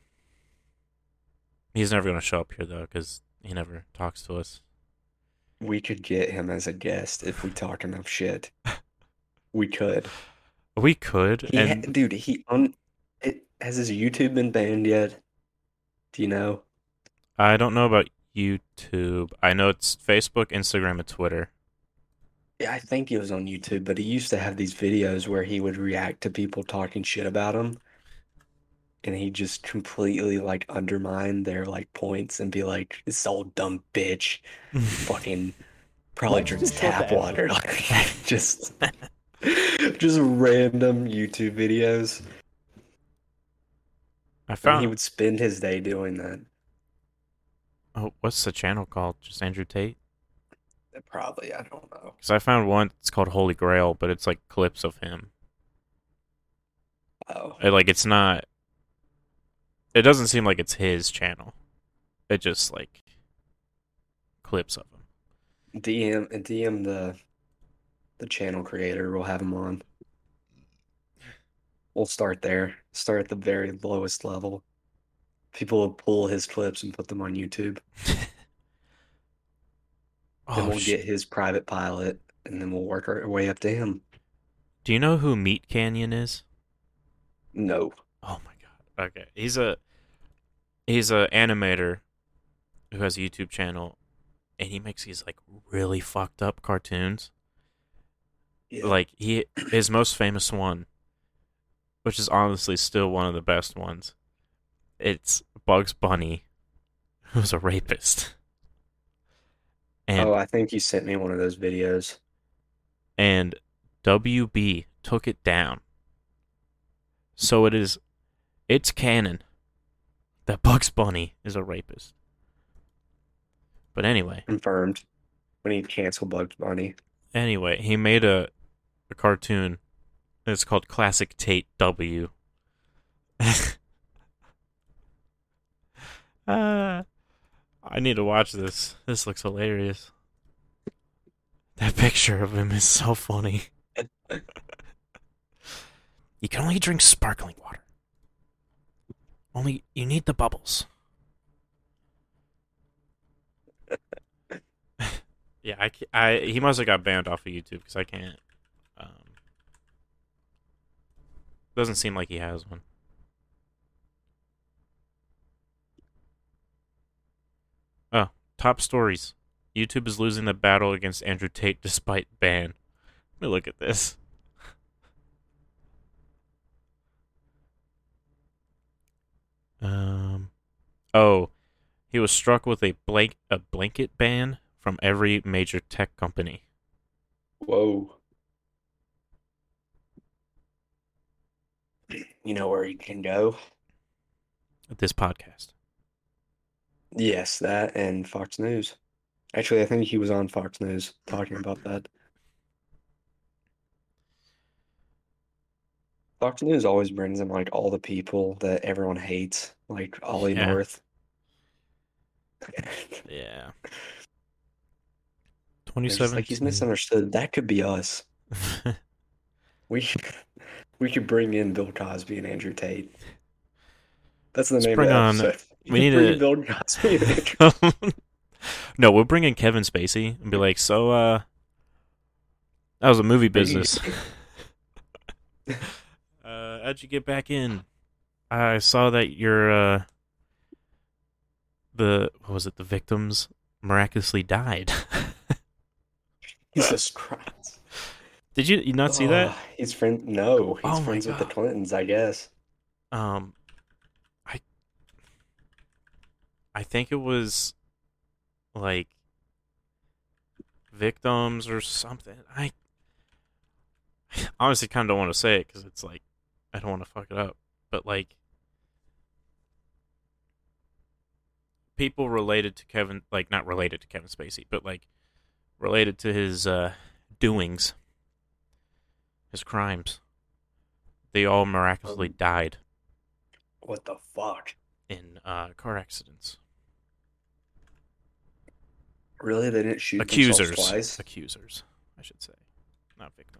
he's never gonna show up here though, because he never talks to us. We could get him as a guest if we talk enough shit. We could. We could, He ha- dude, he un it, has his YouTube been banned yet? Do you know? I don't know about YouTube. I know it's Facebook, Instagram, and Twitter. Yeah, I think he was on YouTube, but he used to have these videos where he would react to people talking shit about him. And he just completely like undermine their like points and be like, this old dumb bitch (laughs) fucking probably drinks tap water. (laughs) Like (laughs) just just random YouTube videos. I And found he would spend his day doing that. oh, what's the channel called? Just Andrew Tate. Uh, probably, I don't know. Because I found one. It's called Holy Grail, but it's like clips of him. Oh, It, like it's not. It doesn't seem like it's his channel. It just like clips of him. DM DM the the channel creator. We'll have him on. We'll start there. Start at the very lowest level. People will pull his clips and put them on YouTube. (laughs) Then Oh, we'll sh- get his private pilot, and then we'll work our way up to him. do you know who Meat Canyon is? No. Oh my. Okay, he's a he's a animator who has a YouTube channel, and he makes these like really fucked up cartoons. Yeah. Like he his most famous one, which is honestly still one of the best ones. It's Bugs Bunny, who's a rapist, and Oh, I think you sent me one of those videos. and WB took it down. So it is, it's canon that Bugs Bunny is a rapist. But anyway, Confirmed. We need to cancel Bugs Bunny. anyway, he made a a cartoon. It's called Classic Tate W. uh, (laughs) I need to watch this. This looks hilarious. That picture of him is so funny. (laughs) you can only drink sparkling water. Only you need the bubbles. (laughs) yeah, I, I he must have got banned off of YouTube because I can't. Um, doesn't seem like he has one. Oh, top stories. YouTube is losing the battle against Andrew Tate despite ban. Let me look at this. Um, oh, he was struck with a blank a blanket ban from every major tech company. Whoa. You know where he can go? This podcast. Yes, that and Fox News. Actually, I think he was on Fox News talking about that. Fox News always brings in like all the people that everyone hates, like Ollie Yeah. North. Yeah. (laughs) Twenty seven. like he's misunderstood. That could be us. (laughs) We we could bring in Bill Cosby and Andrew Tate. That's the Let's name bring of the on- we (laughs) need bring to- Bill Cosby and Andrew no, we'll bring in Kevin Spacey and be like, so, uh, that was a movie business. How'd you get back in? I saw that your, uh, the, what was it, the victims miraculously died. (laughs) Jesus Christ. Did you, you not see that? Oh, he's friend. No, he's Oh my friends with the Clintons, I guess. Um, I, I think it was like victims or something. I honestly kind of don't want to say it because it's like I don't want to fuck it up, but like people related to Kevin, like not related to Kevin Spacey, but like related to his uh, doings, his crimes, they all miraculously Um, died What the fuck? in uh, car accidents. Really? They didn't shoot Accusers, accusers, I should say, not victims.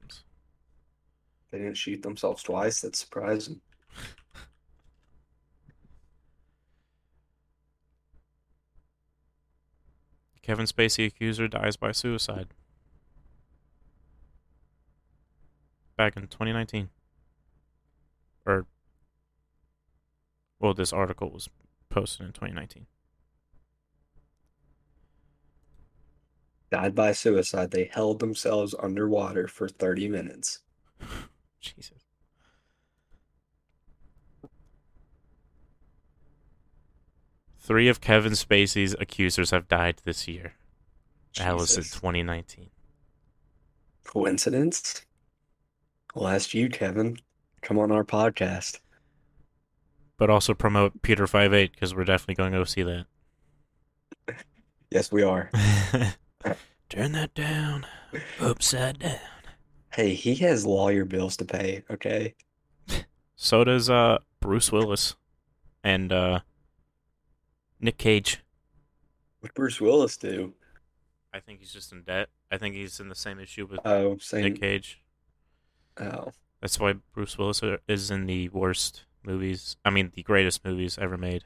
They didn't shoot themselves twice? That's surprising. Kevin Spacey accuser dies by suicide. Back in 2019. Or, well, this article was posted in 2019. Died by suicide. They held themselves underwater for 30 minutes. (laughs) Jesus. Three of Kevin Spacey's accusers have died this year. That was in 2019. Coincidence? We'll ask you, Kevin. Come on our podcast. But also promote Peter Five Eight because we're definitely going to go see that. (laughs) Yes, we are. (laughs) (laughs) Turn that down, upside down. Hey, he has lawyer bills to pay, okay? (laughs) So does uh Bruce Willis and uh Nick Cage. What Bruce Willis do? I think he's just in debt. I think he's in the same issue with Oh, same. Nick Cage. Oh, That's why Bruce Willis is in the worst movies. I mean, the greatest movies ever made.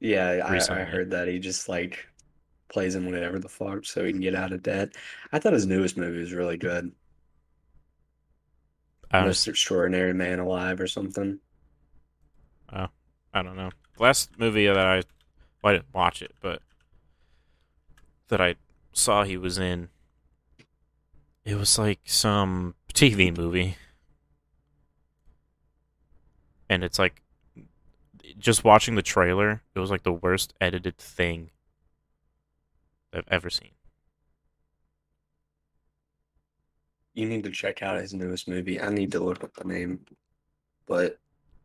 yeah, I, I heard that he just like plays in whatever the fuck so he can get out of debt. I thought his newest movie was really good. I Most Extraordinary Man Alive or something. Oh, I don't know. Last movie that I, well, I didn't watch it, but that I saw he was in, it was like some TV movie. And it's like, just watching the trailer, it was like the worst edited thing I've ever seen. You need to check out his newest movie. I need to look up the name, but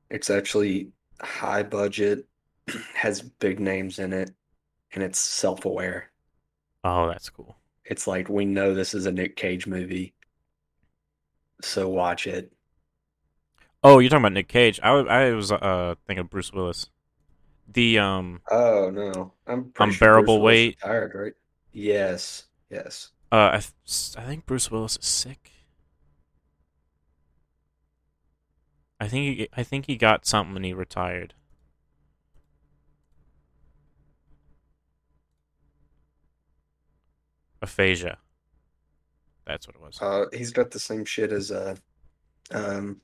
it's actually high budget, (clears throat) has big names in it, and it's self-aware. Oh, that's cool. It's like we know this is a Nick Cage movie, so watch it. Oh, you're talking about Nick Cage. I, I was uh thinking of Bruce Willis. The um Oh no, I'm pretty sure Unbearable Weight. retired, right? Yes, yes. Uh, I, th- I think Bruce Willis is sick. I think he, I think he got something when he retired. Aphasia. That's what it was. Uh, he's got the same shit as uh, um,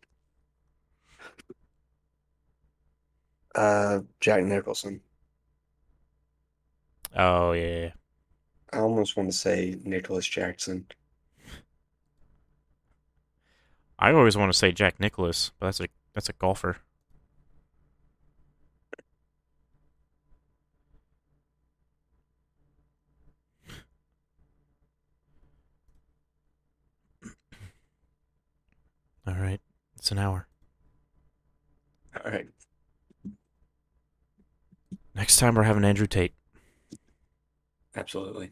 uh, Jack Nicholson. oh yeah, yeah. I almost want to say Nicholas Jackson. I always want to say Jack Nicholas, but that's a that's a golfer. All right, it's an hour. All right. Next time we're having Andrew Tate. Absolutely.